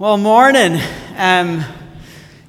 Well, morning. Um,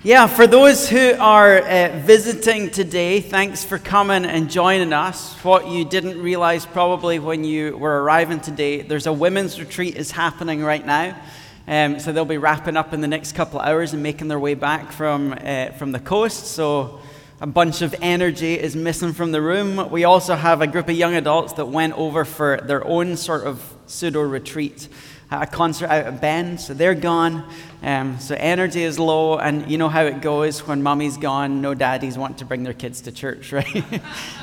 yeah, for those who are uh, visiting today, thanks for coming and joining us. What you didn't realize probably when you were arriving today, there's a women's retreat is happening right now. Um, so they'll be wrapping up in the next couple of hours and making their way back from, uh, from the coast. So a bunch of energy is missing from the room. We also have a group of young adults that went over for their own sort of pseudo retreat a concert out at Bend, so they're gone. Um, so energy is low, and you know how it goes when mommy's gone, no daddies want to bring their kids to church, right?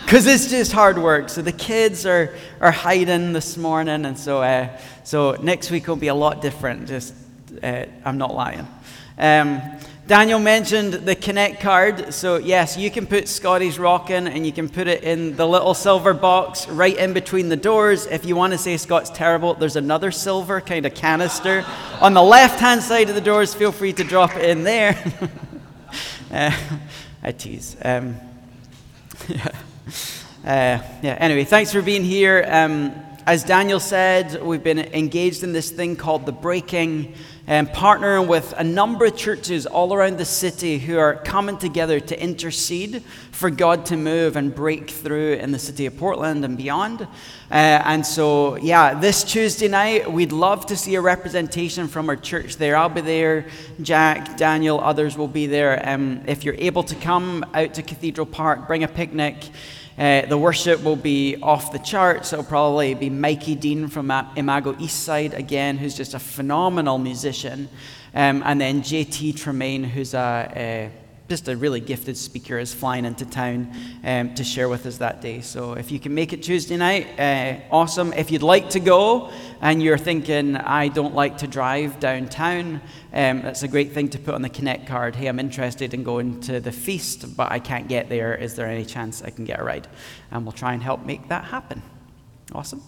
Because it's just hard work. So the kids are, are hiding this morning, and so, uh, so next week will be a lot different. Just, uh, I'm not lying. Um, Daniel mentioned the Connect card. So, yes, you can put Scotty's Rock in and you can put it in the little silver box right in between the doors. If you want to say Scott's terrible, there's another silver kind of canister on the left hand side of the doors. Feel free to drop it in there. uh, I tease. Um, yeah. Uh, yeah, anyway, thanks for being here. Um, as Daniel said, we've been engaged in this thing called the Breaking and partnering with a number of churches all around the city who are coming together to intercede for God to move and break through in the city of Portland and beyond. Uh, and so, yeah, this Tuesday night, we'd love to see a representation from our church there. I'll be there, Jack, Daniel, others will be there. Um, if you're able to come out to Cathedral Park, bring a picnic. Uh, the worship will be off the charts. It'll probably be Mikey Dean from Imago Eastside again, who's just a phenomenal musician. Um, and then JT Tremaine, who's a, a just a really gifted speaker is flying into town um, to share with us that day. So if you can make it Tuesday night, uh, awesome. If you'd like to go and you're thinking, I don't like to drive downtown, um, that's a great thing to put on the Connect card. Hey, I'm interested in going to the feast, but I can't get there. Is there any chance I can get a ride? And we'll try and help make that happen. Awesome.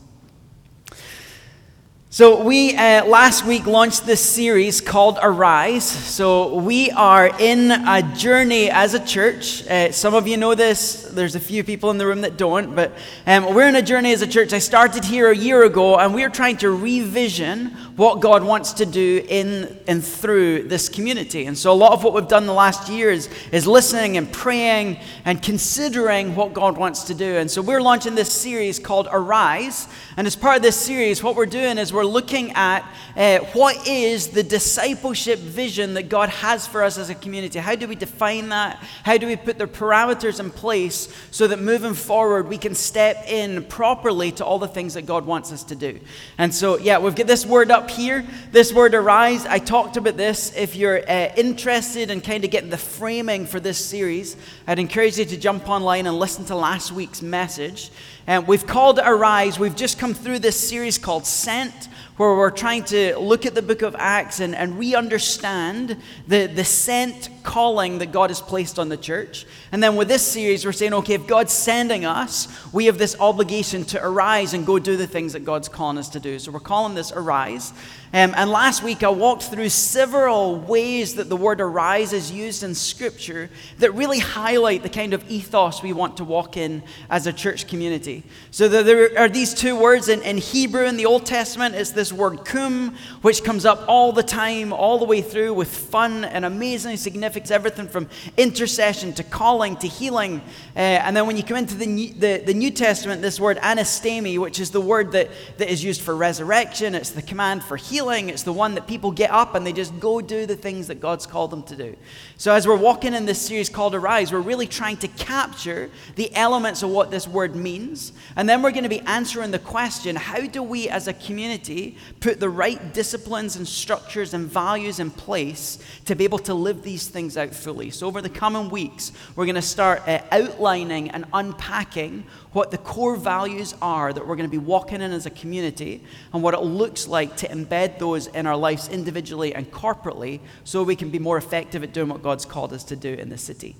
So, we uh, last week launched this series called Arise. So, we are in a journey as a church. Uh, some of you know this, there's a few people in the room that don't, but um, we're in a journey as a church. I started here a year ago, and we're trying to revision what God wants to do in and through this community. And so, a lot of what we've done the last years is listening and praying and considering what God wants to do. And so, we're launching this series called Arise. And as part of this series, what we're doing is we're we're looking at uh, what is the discipleship vision that God has for us as a community. How do we define that? How do we put the parameters in place so that moving forward we can step in properly to all the things that God wants us to do? And so, yeah, we've got this word up here, this word arise. I talked about this. If you're uh, interested in kind of getting the framing for this series, I'd encourage you to jump online and listen to last week's message. And we've called it Arise. We've just come through this series called Sent where we're trying to look at the book of Acts and, and re understand the, the sent calling that God has placed on the church. And then with this series, we're saying, okay, if God's sending us, we have this obligation to arise and go do the things that God's calling us to do. So we're calling this Arise. Um, and last week, I walked through several ways that the word arise is used in Scripture that really highlight the kind of ethos we want to walk in as a church community. So there are these two words in, in Hebrew in the Old Testament. It's this word kum, which comes up all the time, all the way through with fun and amazing significance, everything from intercession to calling to healing. Uh, and then when you come into the New, the, the New Testament, this word anistemi, which is the word that, that is used for resurrection, it's the command for healing It's the one that people get up and they just go do the things that God's called them to do. So, as we're walking in this series called Arise, we're really trying to capture the elements of what this word means. And then we're going to be answering the question how do we as a community put the right disciplines and structures and values in place to be able to live these things out fully? So, over the coming weeks, we're going to start uh, outlining and unpacking what the core values are that we're going to be walking in as a community and what it looks like to embed those in our lives individually and corporately so we can be more effective at doing what God's called us to do in the city.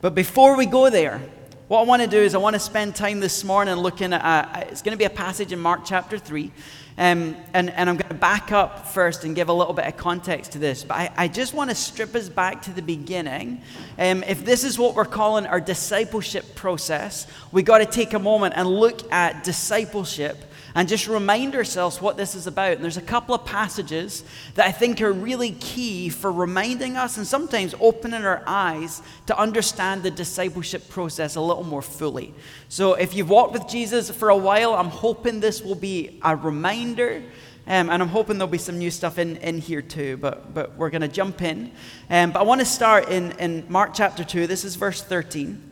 But before we go there, what I want to do is I want to spend time this morning looking at, it's going to be a passage in Mark chapter 3. Um, and, and I'm going to back up first and give a little bit of context to this. But I, I just want to strip us back to the beginning. Um, if this is what we're calling our discipleship process, we got to take a moment and look at discipleship and just remind ourselves what this is about. And there's a couple of passages that I think are really key for reminding us and sometimes opening our eyes to understand the discipleship process a little more fully. So if you've walked with Jesus for a while, I'm hoping this will be a reminder. Um, and I'm hoping there'll be some new stuff in, in here too, but, but we're going to jump in. Um, but I want to start in, in Mark chapter 2. This is verse 13.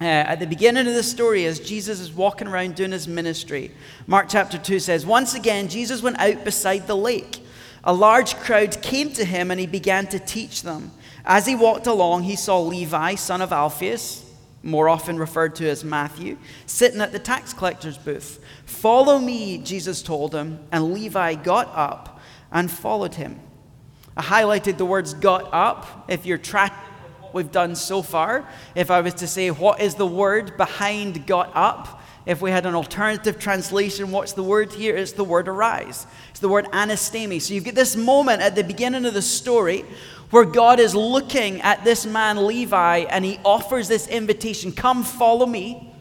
Uh, at the beginning of the story, as Jesus is walking around doing his ministry, Mark chapter 2 says, Once again, Jesus went out beside the lake. A large crowd came to him and he began to teach them. As he walked along, he saw Levi, son of Alphaeus, more often referred to as Matthew, sitting at the tax collector's booth. Follow me, Jesus told him, and Levi got up and followed him. I highlighted the words got up. If you're tracking we've done so far, if I was to say, what is the word behind got up? If we had an alternative translation, what's the word here? It's the word arise. It's the word anistemi. So you get this moment at the beginning of the story where God is looking at this man, Levi, and he offers this invitation come follow me.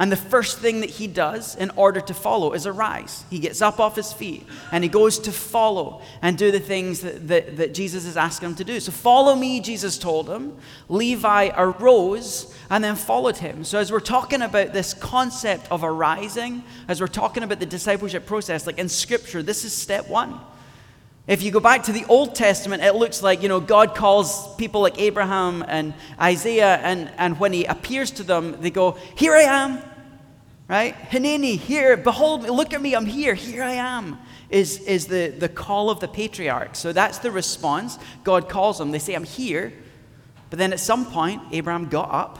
And the first thing that he does in order to follow is arise. He gets up off his feet and he goes to follow and do the things that, that, that, Jesus is asking him to do. So, follow me, Jesus told him. Levi arose and then followed him. So, as we're talking about this concept of arising, as we're talking about the discipleship process, like in Scripture, this is step one. If you go back to the Old Testament, it looks like, you know, God calls people like Abraham and Isaiah, and, and when he appears to them, they go, Here I am, right? Hineni, here, behold, look at me, I'm here, here I am, is, is the, the call of the patriarch. So that's the response. God calls them. They say, I'm here. But then at some point, Abraham got up,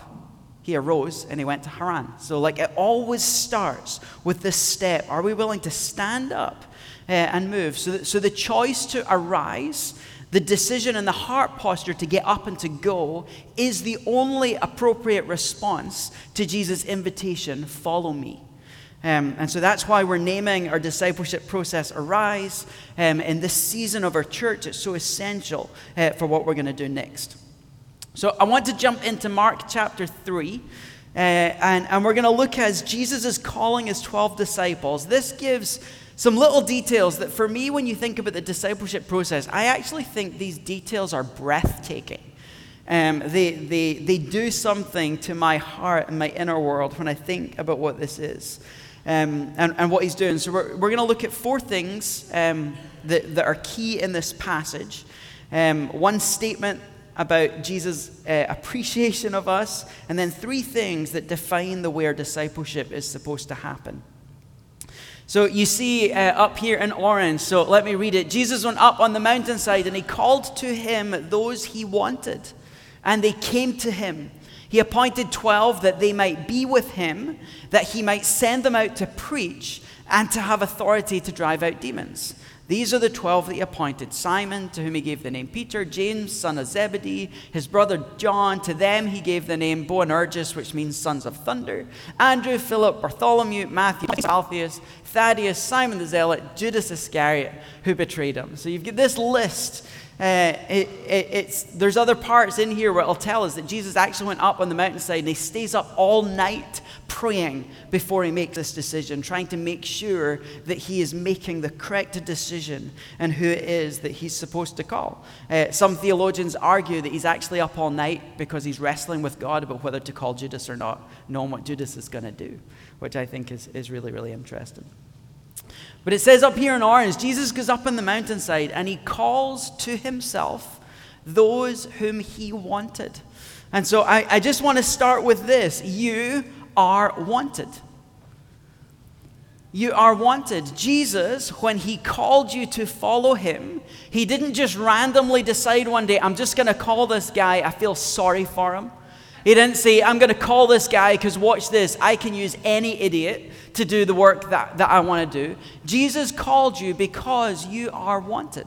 he arose, and he went to Haran. So, like, it always starts with this step. Are we willing to stand up uh, and move. So, so the choice to arise, the decision and the heart posture to get up and to go is the only appropriate response to Jesus' invitation follow me. Um, and so that's why we're naming our discipleship process Arise. Um, in this season of our church, it's so essential uh, for what we're going to do next. So I want to jump into Mark chapter 3. Uh, and, and we're going to look as Jesus is calling his 12 disciples. This gives some little details that, for me, when you think about the discipleship process, I actually think these details are breathtaking. Um, they, they, they do something to my heart and my inner world when I think about what this is um, and, and what he's doing. So, we're, we're going to look at four things um, that, that are key in this passage. Um, one statement about Jesus' uh, appreciation of us, and then three things that define the our discipleship is supposed to happen. So you see uh, up here in orange, so let me read it. Jesus went up on the mountainside and he called to him those he wanted, and they came to him. He appointed 12 that they might be with him, that he might send them out to preach and to have authority to drive out demons. These are the twelve that he appointed. Simon, to whom he gave the name Peter, James, son of Zebedee, his brother John, to them he gave the name Boanerges, which means sons of thunder, Andrew, Philip, Bartholomew, Matthew, Alphaeus, Thaddeus, Simon the Zealot, Judas Iscariot, who betrayed him. So you've got this list. Uh, it, it, there's other parts in here where it'll tell us that Jesus actually went up on the mountainside and he stays up all night praying before he makes this decision, trying to make sure that he is making the correct decision and who it is that he's supposed to call. Uh, some theologians argue that he's actually up all night because he's wrestling with God about whether to call Judas or not, knowing what Judas is going to do, which I think is, is really, really interesting. But it says up here in orange, Jesus goes up on the mountainside and he calls to himself those whom he wanted. And so I, I just want to start with this you are wanted. You are wanted. Jesus, when he called you to follow him, he didn't just randomly decide one day, I'm just going to call this guy, I feel sorry for him. He didn't say, I'm going to call this guy because watch this, I can use any idiot to do the work that, that I want to do. Jesus called you because you are wanted.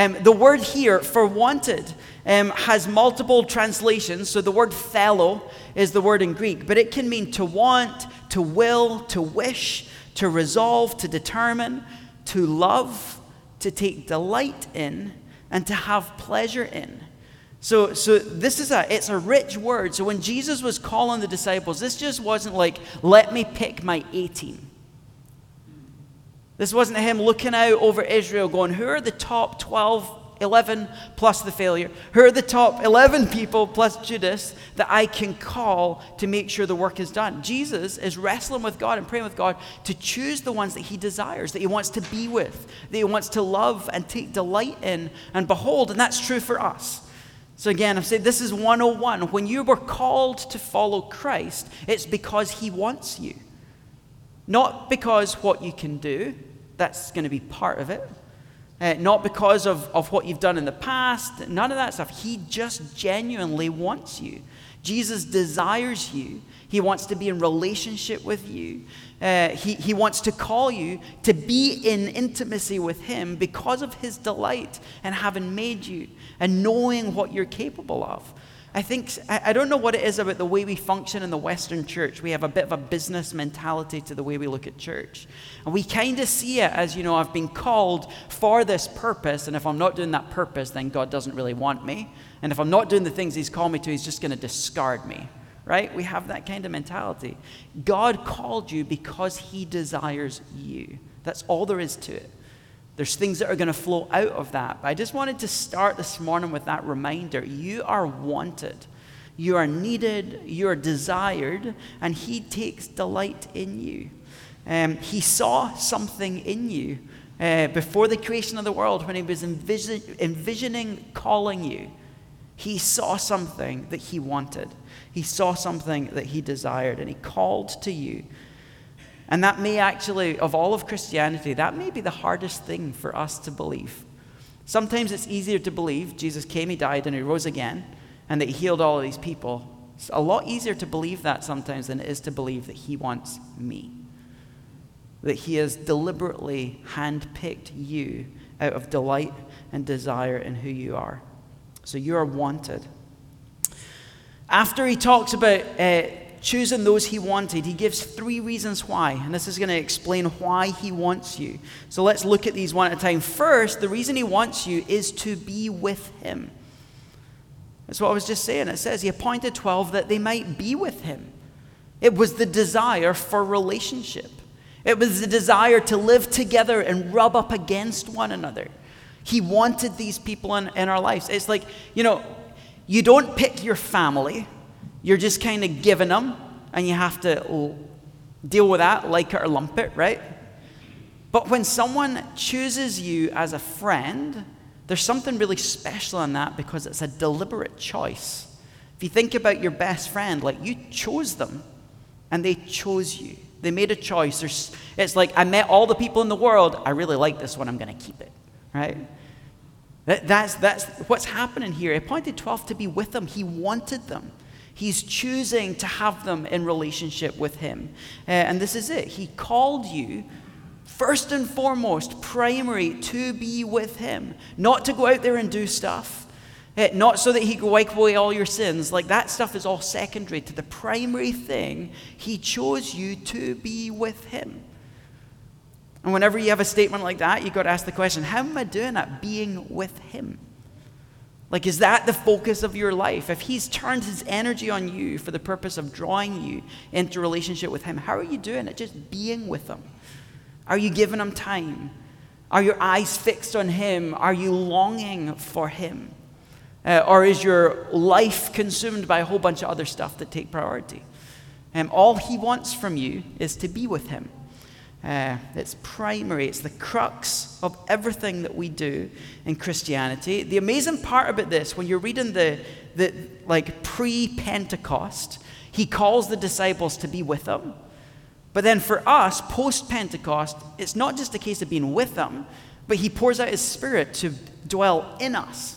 Um, the word here for wanted um, has multiple translations. So the word "thelo" is the word in Greek, but it can mean to want, to will, to wish, to resolve, to determine, to love, to take delight in, and to have pleasure in. So, so this is a it's a rich word. So when Jesus was calling the disciples, this just wasn't like, let me pick my A team. This wasn't him looking out over Israel going, Who are the top 12 11 plus the failure? Who are the top 11 people plus Judas that I can call to make sure the work is done? Jesus is wrestling with God and praying with God to choose the ones that he desires, that he wants to be with, that he wants to love and take delight in and behold. And that's true for us. So, again, I've said this is 101. When you were called to follow Christ, it's because he wants you. Not because what you can do, that's going to be part of it uh, not because of, of what you've done in the past, none of that stuff. He just genuinely wants you. Jesus desires you. He wants to be in relationship with you. Uh, he, he wants to call you to be in intimacy with Him because of His delight and having made you and knowing what you're capable of. I think, I don't know what it is about the way we function in the Western church. We have a bit of a business mentality to the way we look at church. And we kind of see it as, you know, I've been called for this purpose, and if I'm not doing that purpose, then God doesn't really want me. And if I'm not doing the things He's called me to, He's just going to discard me, right? We have that kind of mentality. God called you because He desires you. That's all there is to it. There's things that are going to flow out of that. But I just wanted to start this morning with that reminder. You are wanted, you are needed, you are desired, and He takes delight in you. Um, he saw something in you uh, before the creation of the world when He was envision- envisioning calling you. He saw something that He wanted, He saw something that He desired, and He called to you and that may actually, of all of Christianity, that may be the hardest thing for us to believe. Sometimes it's easier to believe Jesus came, He died, and He rose again, and that He healed all of these people. It's a lot easier to believe that sometimes than it is to believe that He wants me. That He has deliberately handpicked you out of delight and desire in who you are. So you are wanted. After He talks about uh, choosing those he wanted, he gives three reasons why. And this is going to explain why he wants you. So let's look at these one at a time. First, the reason he wants you is to be with him. That's what I was just saying. It says he appointed 12 that they might be with him. It was the desire for relationship, it was the desire to live together and rub up against one another. He wanted these people in, in our lives. It's like, you know, you don't pick your family you're just kind of giving them, and you have to deal with that, like it or lump it, right? But when someone chooses you as a friend, there's something really special in that because it's a deliberate choice. If you think about your best friend, like you chose them and they chose you. They made a choice. There's, it's like, I met all the people in the world. I really like this one. I'm going to keep it, right? That, that's, that's what's happening here. He appointed 12 to be with them, he wanted them. He's choosing to have them in relationship with Him. Uh, and this is it. He called you, first and foremost, primary, to be with Him, not to go out there and do stuff. Uh, not so that he could wipe away all your sins. Like that stuff is all secondary to the primary thing. He chose you to be with him. And whenever you have a statement like that, you've got to ask the question how am I doing at being with him? Like, is that the focus of your life? If He's turned His energy on you for the purpose of drawing you into relationship with Him, how are you doing it? Just being with Him. Are you giving Him time? Are your eyes fixed on Him? Are you longing for Him? Uh, or is your life consumed by a whole bunch of other stuff that take priority? Um, all He wants from you is to be with Him. Uh, it's primary, it's the crux of everything that we do in Christianity. The amazing part about this, when you're reading the, the like pre Pentecost, he calls the disciples to be with him. But then for us, post Pentecost, it's not just a case of being with them, but he pours out his spirit to dwell in us.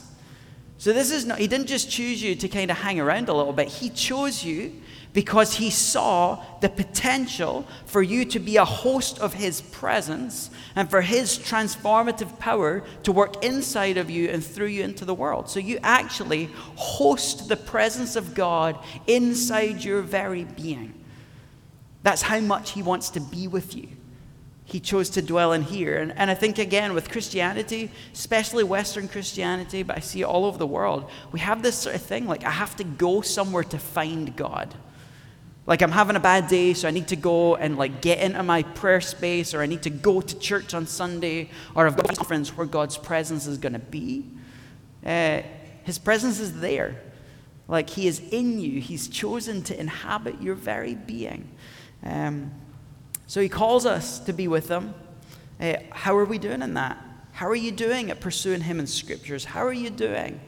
So this is not, he didn't just choose you to kind of hang around a little bit, he chose you because he saw the potential for you to be a host of his presence and for his transformative power to work inside of you and through you into the world. So you actually host the presence of God inside your very being. That's how much he wants to be with you. He chose to dwell in here. And, and I think, again, with Christianity, especially Western Christianity, but I see it all over the world, we have this sort of thing like, I have to go somewhere to find God. Like I'm having a bad day, so I need to go and like get into my prayer space, or I need to go to church on Sunday, or I've got a conference where God's presence is going to be. Uh, his presence is there. Like He is in you. He's chosen to inhabit your very being. Um, so He calls us to be with Him. Uh, how are we doing in that? How are you doing at pursuing Him in Scriptures? How are you doing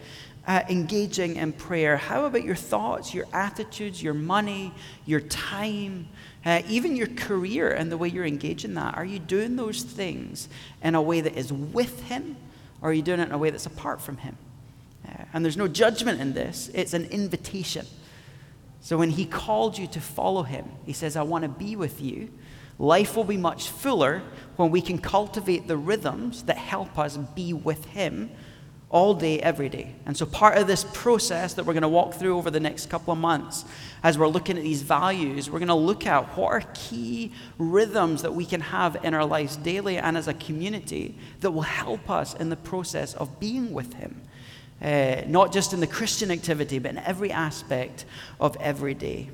at engaging in prayer? How about your thoughts, your attitudes, your money, your time, uh, even your career and the way you're engaging that? Are you doing those things in a way that is with Him, or are you doing it in a way that's apart from Him? Uh, and there's no judgment in this, it's an invitation. So when He called you to follow Him, He says, I want to be with you. Life will be much fuller when we can cultivate the rhythms that help us be with Him all day, every day. And so, part of this process that we're going to walk through over the next couple of months, as we're looking at these values, we're going to look at what are key rhythms that we can have in our lives daily and as a community that will help us in the process of being with Him. Uh, not just in the Christian activity, but in every aspect of every day.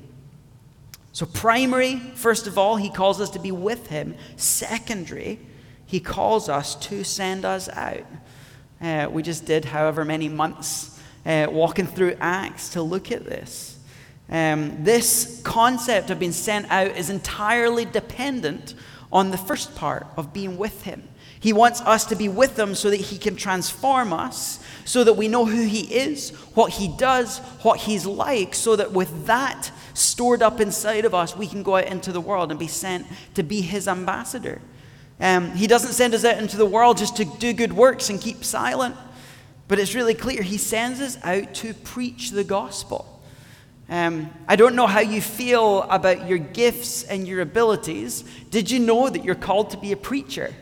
So, primary, first of all, he calls us to be with him. Secondary, he calls us to send us out. Uh, we just did however many months uh, walking through Acts to look at this. Um, this concept of being sent out is entirely dependent on the first part of being with him. He wants us to be with him so that he can transform us, so that we know who he is, what he does, what he's like, so that with that stored up inside of us, we can go out into the world and be sent to be his ambassador. Um, he doesn't send us out into the world just to do good works and keep silent, but it's really clear he sends us out to preach the gospel. Um, I don't know how you feel about your gifts and your abilities. Did you know that you're called to be a preacher?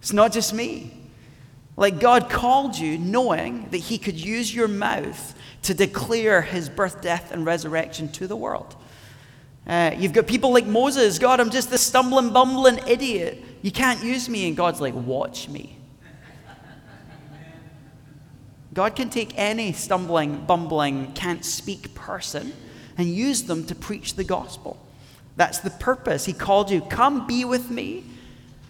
It's not just me. Like God called you knowing that He could use your mouth to declare his birth, death, and resurrection to the world. Uh, you've got people like Moses God, I'm just this stumbling, bumbling idiot. You can't use me. And God's like, watch me. God can take any stumbling, bumbling, can't speak person and use them to preach the gospel. That's the purpose. He called you, come be with me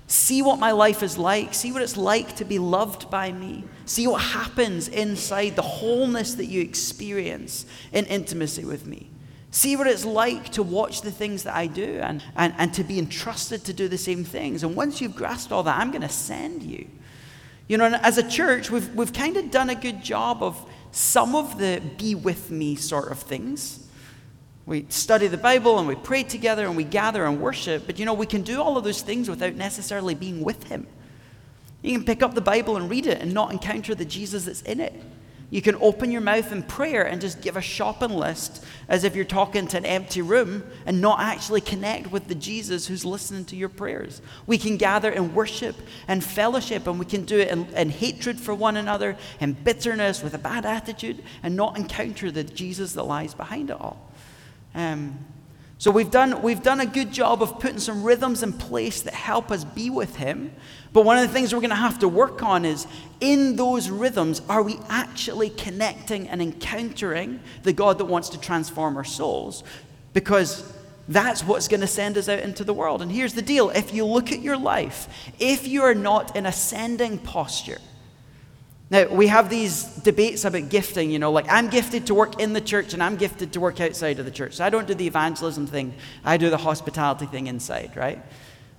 See what my life is like. See what it's like to be loved by me. See what happens inside the wholeness that you experience in intimacy with me. See what it's like to watch the things that I do and, and, and to be entrusted to do the same things. And once you've grasped all that, I'm going to send you. You know, as a church, we've, we've kind of done a good job of some of the be with me sort of things. We study the Bible and we pray together and we gather and worship, but you know, we can do all of those things without necessarily being with Him. You can pick up the Bible and read it and not encounter the Jesus that's in it. You can open your mouth in prayer and just give a shopping list as if you're talking to an empty room and not actually connect with the Jesus who's listening to your prayers. We can gather and worship and fellowship, and we can do it in, in hatred for one another and bitterness with a bad attitude and not encounter the Jesus that lies behind it all. Um, so we've done, we've done a good job of putting some rhythms in place that help us be with Him. But one of the things we're going to have to work on is in those rhythms, are we actually connecting and encountering the God that wants to transform our souls? Because that's what's going to send us out into the world. And here's the deal if you look at your life, if you are not in ascending posture, now, we have these debates about gifting, you know, like I'm gifted to work in the church and I'm gifted to work outside of the church. So I don't do the evangelism thing, I do the hospitality thing inside, right?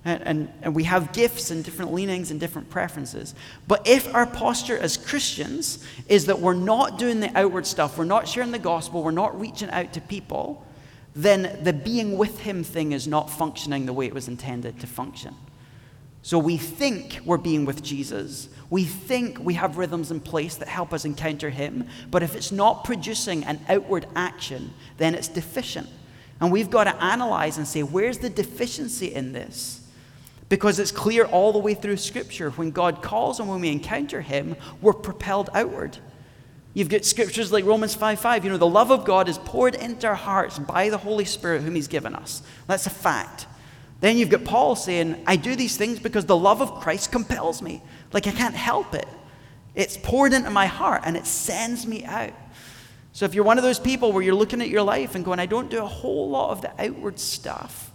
And, and, and, we have gifts and different leanings and different preferences. But if our posture as Christians is that we're not doing the outward stuff, we're not sharing the gospel, we're not reaching out to people, then the being with Him thing is not functioning the way it was intended to function. So we think we're being with Jesus. We think we have rhythms in place that help us encounter Him. But if it's not producing an outward action, then it's deficient. And we've got to analyze and say, where's the deficiency in this? Because it's clear all the way through Scripture when God calls and when we encounter Him, we're propelled outward. You've got scriptures like Romans 5 5. You know, the love of God is poured into our hearts by the Holy Spirit whom He's given us. That's a fact. Then you've got Paul saying, I do these things because the love of Christ compels me. Like I can't help it. It's poured into my heart and it sends me out. So if you're one of those people where you're looking at your life and going, I don't do a whole lot of the outward stuff,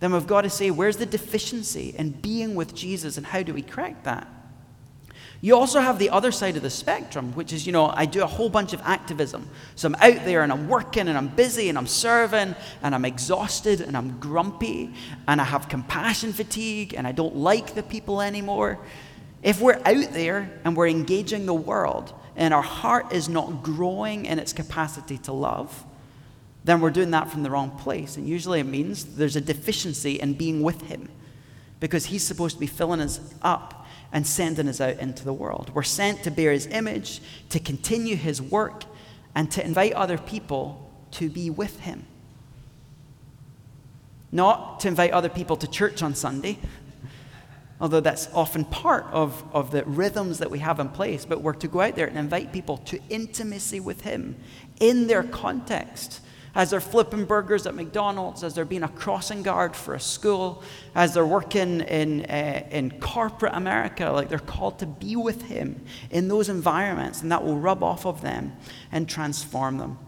then we've got to say, where's the deficiency in being with Jesus and how do we correct that? You also have the other side of the spectrum, which is, you know, I do a whole bunch of activism. So I'm out there and I'm working and I'm busy and I'm serving and I'm exhausted and I'm grumpy and I have compassion fatigue and I don't like the people anymore. If we're out there and we're engaging the world and our heart is not growing in its capacity to love, then we're doing that from the wrong place. And usually it means there's a deficiency in being with Him because He's supposed to be filling us up and sending us out into the world. We're sent to bear His image, to continue His work, and to invite other people to be with Him. Not to invite other people to church on Sunday, although that's often part of, of the rhythms that we have in place, but we're to go out there and invite people to intimacy with Him in their context as they're flipping burgers at McDonald's, as they're being a crossing guard for a school, as they're working in, uh, in corporate America, like they're called to be with Him in those environments, and that will rub off of them and transform them.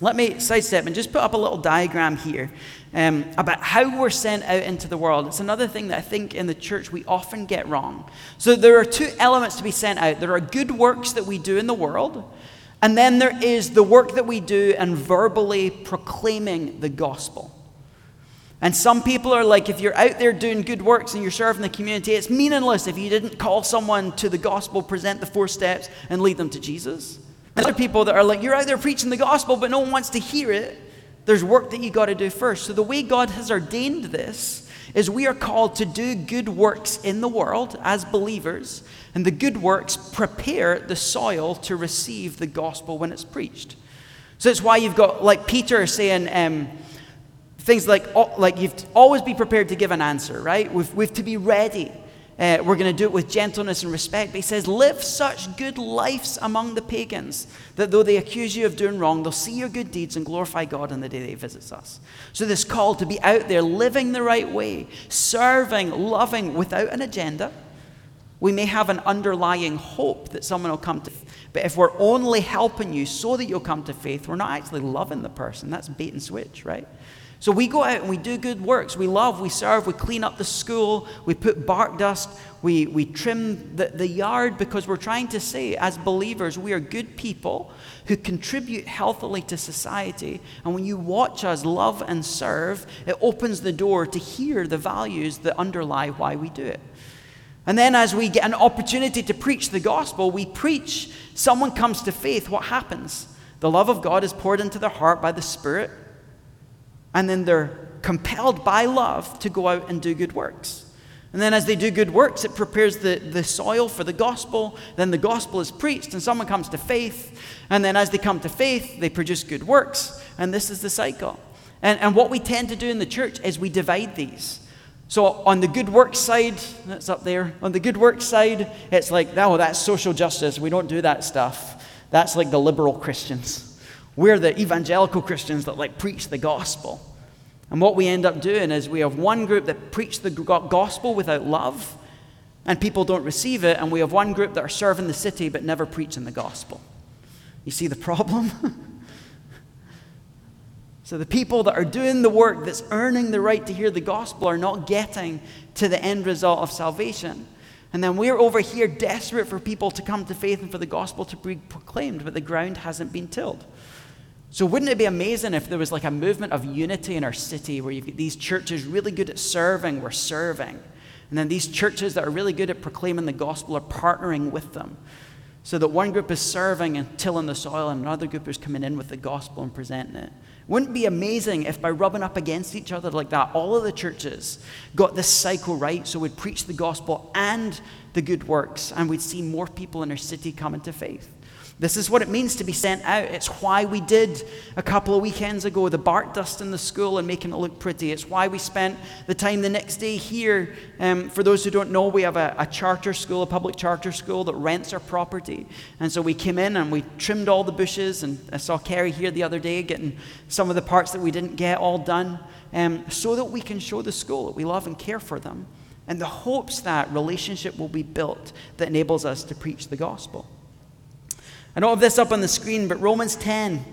Let me sidestep and just put up a little diagram here um, about how we're sent out into the world. It's another thing that I think in the church we often get wrong. So there are two elements to be sent out there are good works that we do in the world, and then there is the work that we do and verbally proclaiming the gospel. And some people are like, if you're out there doing good works and you're serving the community, it's meaningless if you didn't call someone to the gospel, present the four steps, and lead them to Jesus. And are people that are like, you're out there preaching the gospel, but no one wants to hear it. There's work that you got to do first. So the way God has ordained this is we are called to do good works in the world as believers and the good works prepare the soil to receive the gospel when it's preached. So it's why you've got, like Peter saying, um, things like, like you've always be prepared to give an answer, right? We've, we've to be ready. Uh, we're going to do it with gentleness and respect. But he says, Live such good lives among the pagans that though they accuse you of doing wrong, they'll see your good deeds and glorify God on the day that he visits us. So, this call to be out there living the right way, serving, loving without an agenda, we may have an underlying hope that someone will come to but if we're only helping you so that you'll come to faith, we're not actually loving the person. That's bait and switch, right? So we go out and we do good works. We love, we serve, we clean up the school, we put bark dust, we, we trim the, the yard because we're trying to say, as believers, we are good people who contribute healthily to society. And when you watch us love and serve, it opens the door to hear the values that underlie why we do it. And then, as we get an opportunity to preach the gospel, we preach, someone comes to faith, what happens? The love of God is poured into their heart by the Spirit, and then they're compelled by love to go out and do good works. And then, as they do good works, it prepares the, the soil for the gospel. Then the gospel is preached, and someone comes to faith. And then, as they come to faith, they produce good works. And this is the cycle. And, and what we tend to do in the church is we divide these. So on the good works side, that's up there. On the good works side, it's like, oh, that's social justice. We don't do that stuff. That's like the liberal Christians. We're the evangelical Christians that like preach the gospel. And what we end up doing is we have one group that preach the gospel without love, and people don't receive it, and we have one group that are serving the city but never preaching the gospel. You see the problem? So the people that are doing the work that's earning the right to hear the gospel are not getting to the end result of salvation. And then we're over here desperate for people to come to faith and for the gospel to be proclaimed, but the ground hasn't been tilled. So wouldn't it be amazing if there was like a movement of unity in our city where you've got these churches really good at serving, we're serving. And then these churches that are really good at proclaiming the gospel are partnering with them. So that one group is serving and tilling the soil and another group is coming in with the gospel and presenting it. Wouldn't it be amazing if by rubbing up against each other like that, all of the churches got this cycle right so we'd preach the gospel and the good works and we'd see more people in our city coming to faith? This is what it means to be sent out. It's why we did a couple of weekends ago the bark dust in the school and making it look pretty. It's why we spent the time the next day here. Um, for those who don't know, we have a, a, charter school, a public charter school that rents our property. And so we came in and we trimmed all the bushes. And I saw Kerry here the other day getting some of the parts that we didn't get all done um, so that we can show the school that we love and care for them. And the hopes that relationship will be built that enables us to preach the gospel. I don't have this up on the screen, but Romans 10,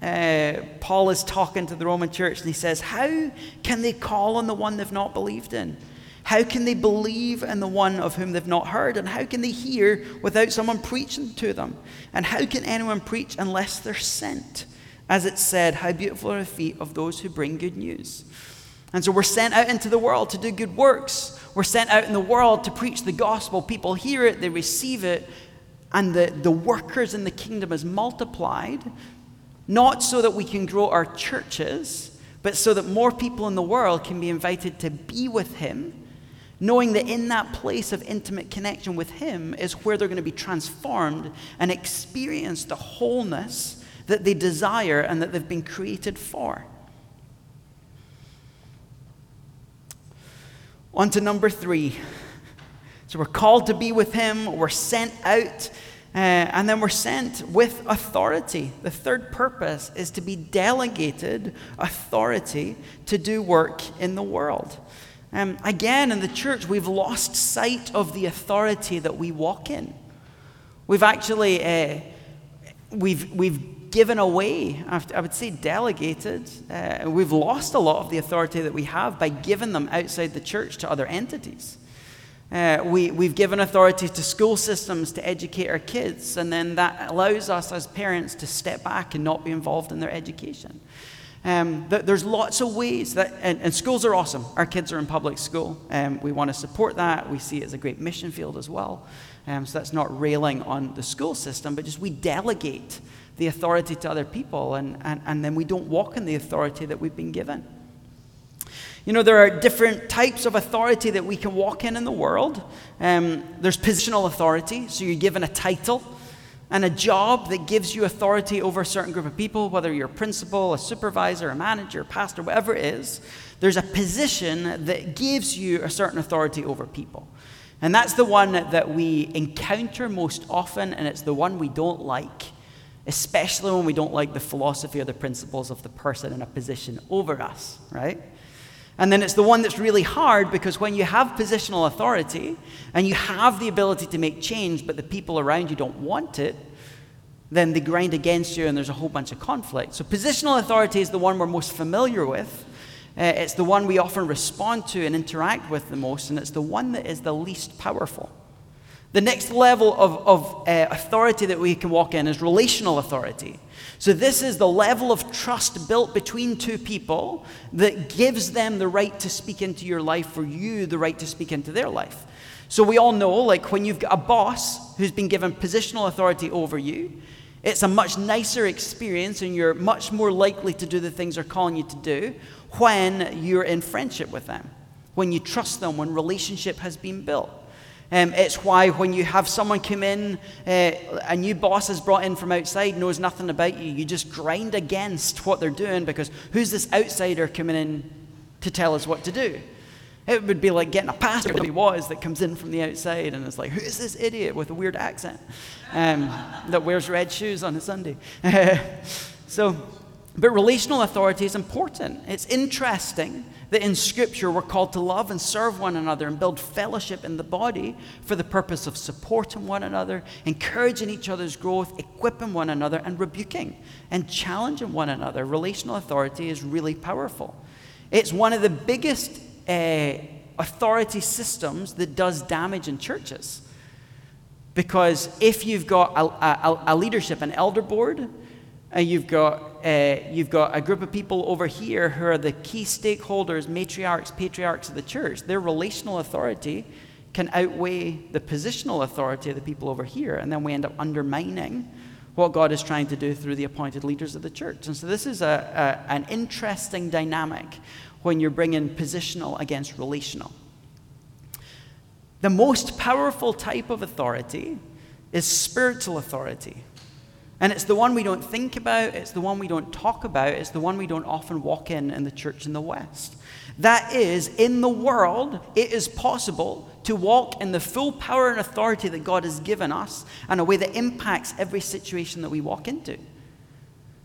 uh, Paul is talking to the Roman church and he says, How can they call on the one they've not believed in? How can they believe in the one of whom they've not heard? And how can they hear without someone preaching to them? And how can anyone preach unless they're sent? As it said, How beautiful are the feet of those who bring good news. And so we're sent out into the world to do good works. We're sent out in the world to preach the gospel. People hear it, they receive it, and the, the workers in the kingdom is multiplied, not so that we can grow our churches, but so that more people in the world can be invited to be with Him, knowing that in that place of intimate connection with Him is where they're going to be transformed and experience the wholeness that they desire and that they've been created for. On to number three. So we're called to be with Him, we're sent out, uh, and then we're sent with authority. The third purpose is to be delegated authority to do work in the world. Um, again, in the church, we've lost sight of the authority that we walk in. We've actually uh, we've, we've given away, I would say delegated, uh, we've lost a lot of the authority that we have by giving them outside the church to other entities. Uh, we, we've given authority to school systems to educate our kids, and then that allows us as parents to step back and not be involved in their education. Um, there's lots of ways that, and, and, schools are awesome. Our kids are in public school. Um, we want to support that. We see it as a great mission field as well. Um, so that's not railing on the school system, but just we delegate the authority to other people, and, and, and then we don't walk in the authority that we've been given. You know, there are different types of authority that we can walk in in the world. Um, there's positional authority, so you're given a title and a job that gives you authority over a certain group of people, whether you're a principal, a supervisor, a manager, a pastor, whatever it is. There's a position that gives you a certain authority over people. And that's the one that we encounter most often, and it's the one we don't like, especially when we don't like the philosophy or the principles of the person in a position over us, right? And then it's the one that's really hard because when you have positional authority and you have the ability to make change, but the people around you don't want it, then they grind against you and there's a whole bunch of conflict. So, positional authority is the one we're most familiar with. Uh, it's the one we often respond to and interact with the most, and it's the one that is the least powerful. The next level of, of uh, authority that we can walk in is relational authority. So, this is the level of trust built between two people that gives them the right to speak into your life, for you, the right to speak into their life. So, we all know, like, when you've got a boss who's been given positional authority over you, it's a much nicer experience, and you're much more likely to do the things they're calling you to do when you're in friendship with them, when you trust them, when relationship has been built. Um, it's why when you have someone come in, uh, a new boss is brought in from outside, knows nothing about you, you just grind against what they're doing because who's this outsider coming in to tell us what to do? It would be like getting a pastor that he was that comes in from the outside and is like, who is this idiot with a weird accent um, that wears red shoes on a Sunday? so, but relational authority is important. It's interesting that in Scripture we're called to love and serve one another and build fellowship in the body for the purpose of supporting one another, encouraging each other's growth, equipping one another, and rebuking and challenging one another. Relational authority is really powerful. It's one of the biggest uh, authority systems that does damage in churches. Because if you've got a, a, a leadership, an elder board, and you've got, uh, you've got a group of people over here who are the key stakeholders, matriarchs, patriarchs of the church. Their relational authority can outweigh the positional authority of the people over here, and then we end up undermining what God is trying to do through the appointed leaders of the church. And so, this is a, a, an interesting dynamic when you're bringing positional against relational. The most powerful type of authority is spiritual authority. And it's the one we don't think about, it's the one we don't talk about, it's the one we don't often walk in in the church in the West. That is, in the world, it is possible to walk in the full power and authority that God has given us in a way that impacts every situation that we walk into.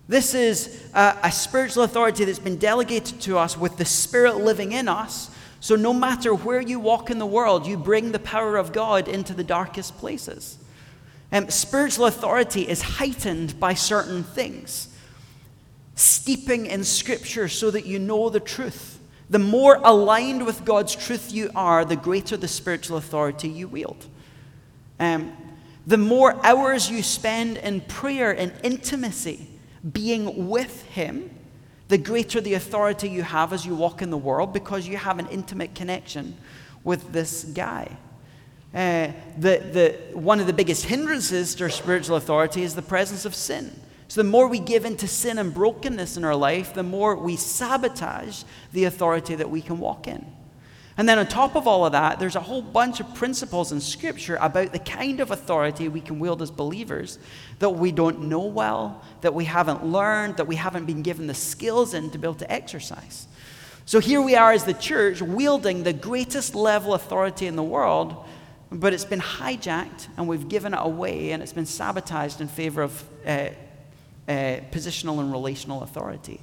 This is a, a spiritual authority that's been delegated to us with the Spirit living in us. So, no matter where you walk in the world, you bring the power of God into the darkest places. Um, spiritual authority is heightened by certain things. Steeping in Scripture so that you know the truth. The more aligned with God's truth you are, the greater the spiritual authority you wield. Um, the more hours you spend in prayer and intimacy, being with Him, the greater the authority you have as you walk in the world because you have an intimate connection with this guy. Uh, the, the, one of the biggest hindrances to our spiritual authority is the presence of sin. So, the more we give into sin and brokenness in our life, the more we sabotage the authority that we can walk in. And then, on top of all of that, there's a whole bunch of principles in Scripture about the kind of authority we can wield as believers that we don't know well, that we haven't learned, that we haven't been given the skills in to be able to exercise. So, here we are as the church wielding the greatest level authority in the world, but it's been hijacked and we've given it away and it's been sabotaged in favor of uh, uh, positional and relational authority.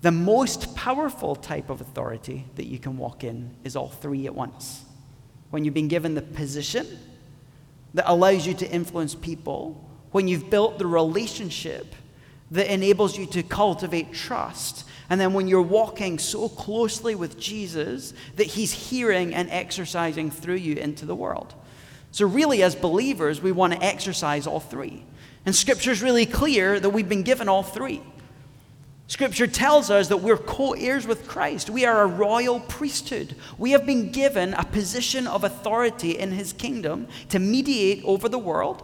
The most powerful type of authority that you can walk in is all three at once. When you've been given the position that allows you to influence people, when you've built the relationship that enables you to cultivate trust, and then when you're walking so closely with Jesus that he's hearing and exercising through you into the world. So, really, as believers, we want to exercise all three. And Scripture is really clear that we've been given all three. Scripture tells us that we're co heirs with Christ. We are a royal priesthood. We have been given a position of authority in his kingdom to mediate over the world,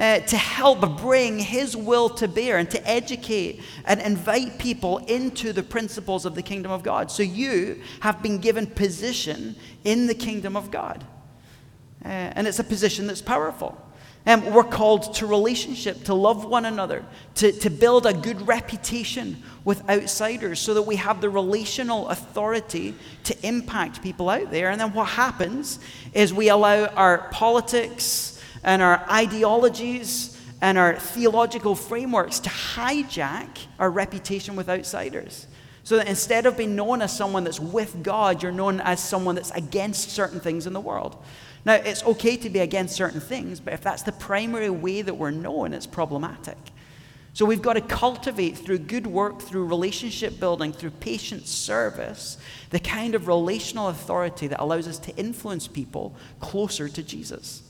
uh, to help bring his will to bear, and to educate and invite people into the principles of the kingdom of God. So you have been given position in the kingdom of God. Uh, and it's a position that's powerful. Um, we're called to relationship, to love one another, to, to build a good reputation with outsiders so that we have the relational authority to impact people out there. And then what happens is we allow our politics and our ideologies and our theological frameworks to hijack our reputation with outsiders. So that instead of being known as someone that's with God, you're known as someone that's against certain things in the world. Now, it's okay to be against certain things, but if that's the primary way that we're known, it's problematic. So we've got to cultivate through good work, through relationship building, through patient service, the kind of relational authority that allows us to influence people closer to Jesus.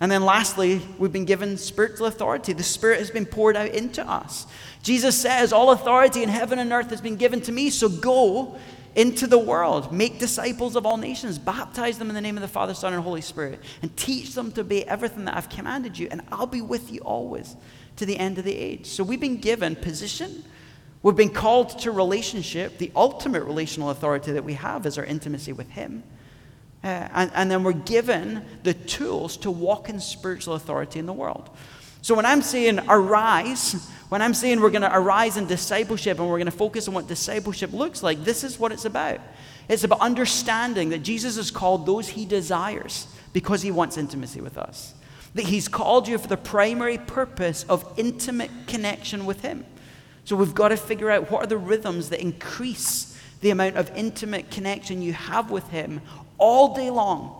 And then lastly, we've been given spiritual authority. The Spirit has been poured out into us. Jesus says, All authority in heaven and earth has been given to me, so go into the world. Make disciples of all nations. Baptize them in the name of the Father, Son, and Holy Spirit. And teach them to obey everything that I've commanded you. And I'll be with you always to the end of the age. So we've been given position. We've been called to relationship. The ultimate relational authority that we have is our intimacy with Him. Uh, and, and then we're given the tools to walk in spiritual authority in the world. So when I'm saying arise, when I'm saying we're going to arise in discipleship and we're going to focus on what discipleship looks like, this is what it's about. It's about understanding that Jesus has called those he desires because he wants intimacy with us. That he's called you for the primary purpose of intimate connection with him. So we've got to figure out what are the rhythms that increase the amount of intimate connection you have with him all day long.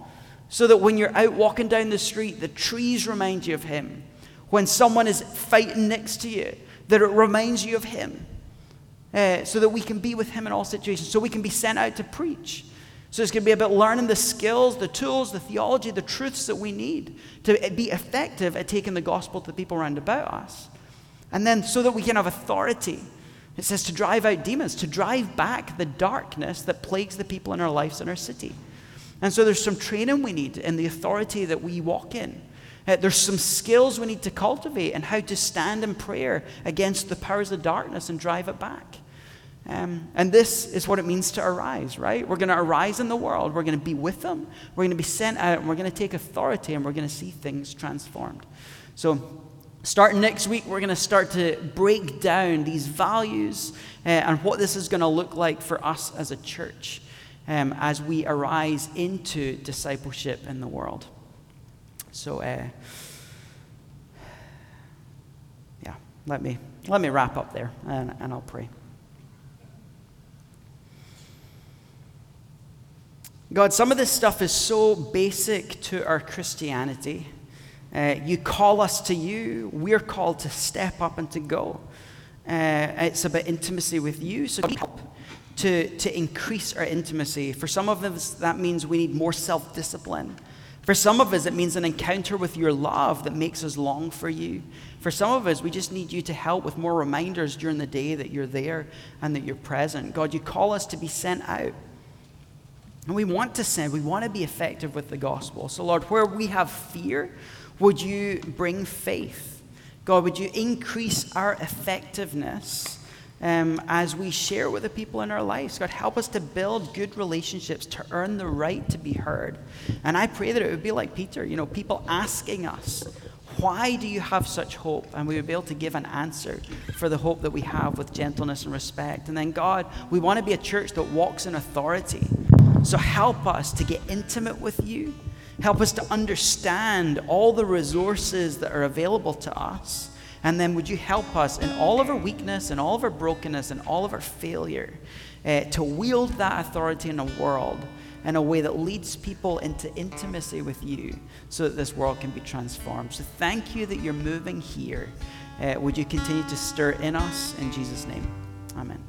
So that when you're out walking down the street, the trees remind you of him when someone is fighting next to you, that it reminds you of Him. Uh, so that we can be with Him in all situations, so we can be sent out to preach. So it's going to be about learning the skills, the tools, the theology, the truths that we need to be effective at taking the gospel to the people around about us. And then so that we can have authority. It says to drive out demons, to drive back the darkness that plagues the people in our lives and our city. And so there's some training we need in the authority that we walk in. Uh, there's some skills we need to cultivate and how to stand in prayer against the powers of darkness and drive it back. Um, and this is what it means to arise, right? We're going to arise in the world. We're going to be with them. We're going to be sent out, and we're going to take authority, and we're going to see things transformed. So, starting next week, we're going to start to break down these values uh, and what this is going to look like for us as a church um, as we arise into discipleship in the world. So, uh, yeah, let me, let me wrap up there and, and I'll pray. God, some of this stuff is so basic to our Christianity Uh, you call us to you. We're called to step up and to go. Uh, it's about intimacy with you. So help to, to increase our intimacy. For some of us, that means we need more self discipline. For some of us, it means an encounter with your love that makes us long for you. For some of us, we just need you to help with more reminders during the day that you're there and that you're present. God, you call us to be sent out. And we want to send, we want to be effective with the gospel. So, Lord, where we have fear, would you bring faith? God, would you increase our effectiveness um, as we share with the people in our lives? God, help us to build good relationships to earn the right to be heard. And I pray that it would be like Peter, you know, people asking us, why do you have such hope? And we would be able to give an answer for the hope that we have with gentleness and respect. And then, God, we want to be a church that walks in authority. So help us to get intimate with you. Help us to understand all the resources that are available to us. And then would you help us in all of our weakness and all of our brokenness and all of our failure uh, to wield that authority in a world in a way that leads people into intimacy with you so that this world can be transformed. So thank you that you're moving here. Uh, would you continue to stir in us in Jesus' name? Amen.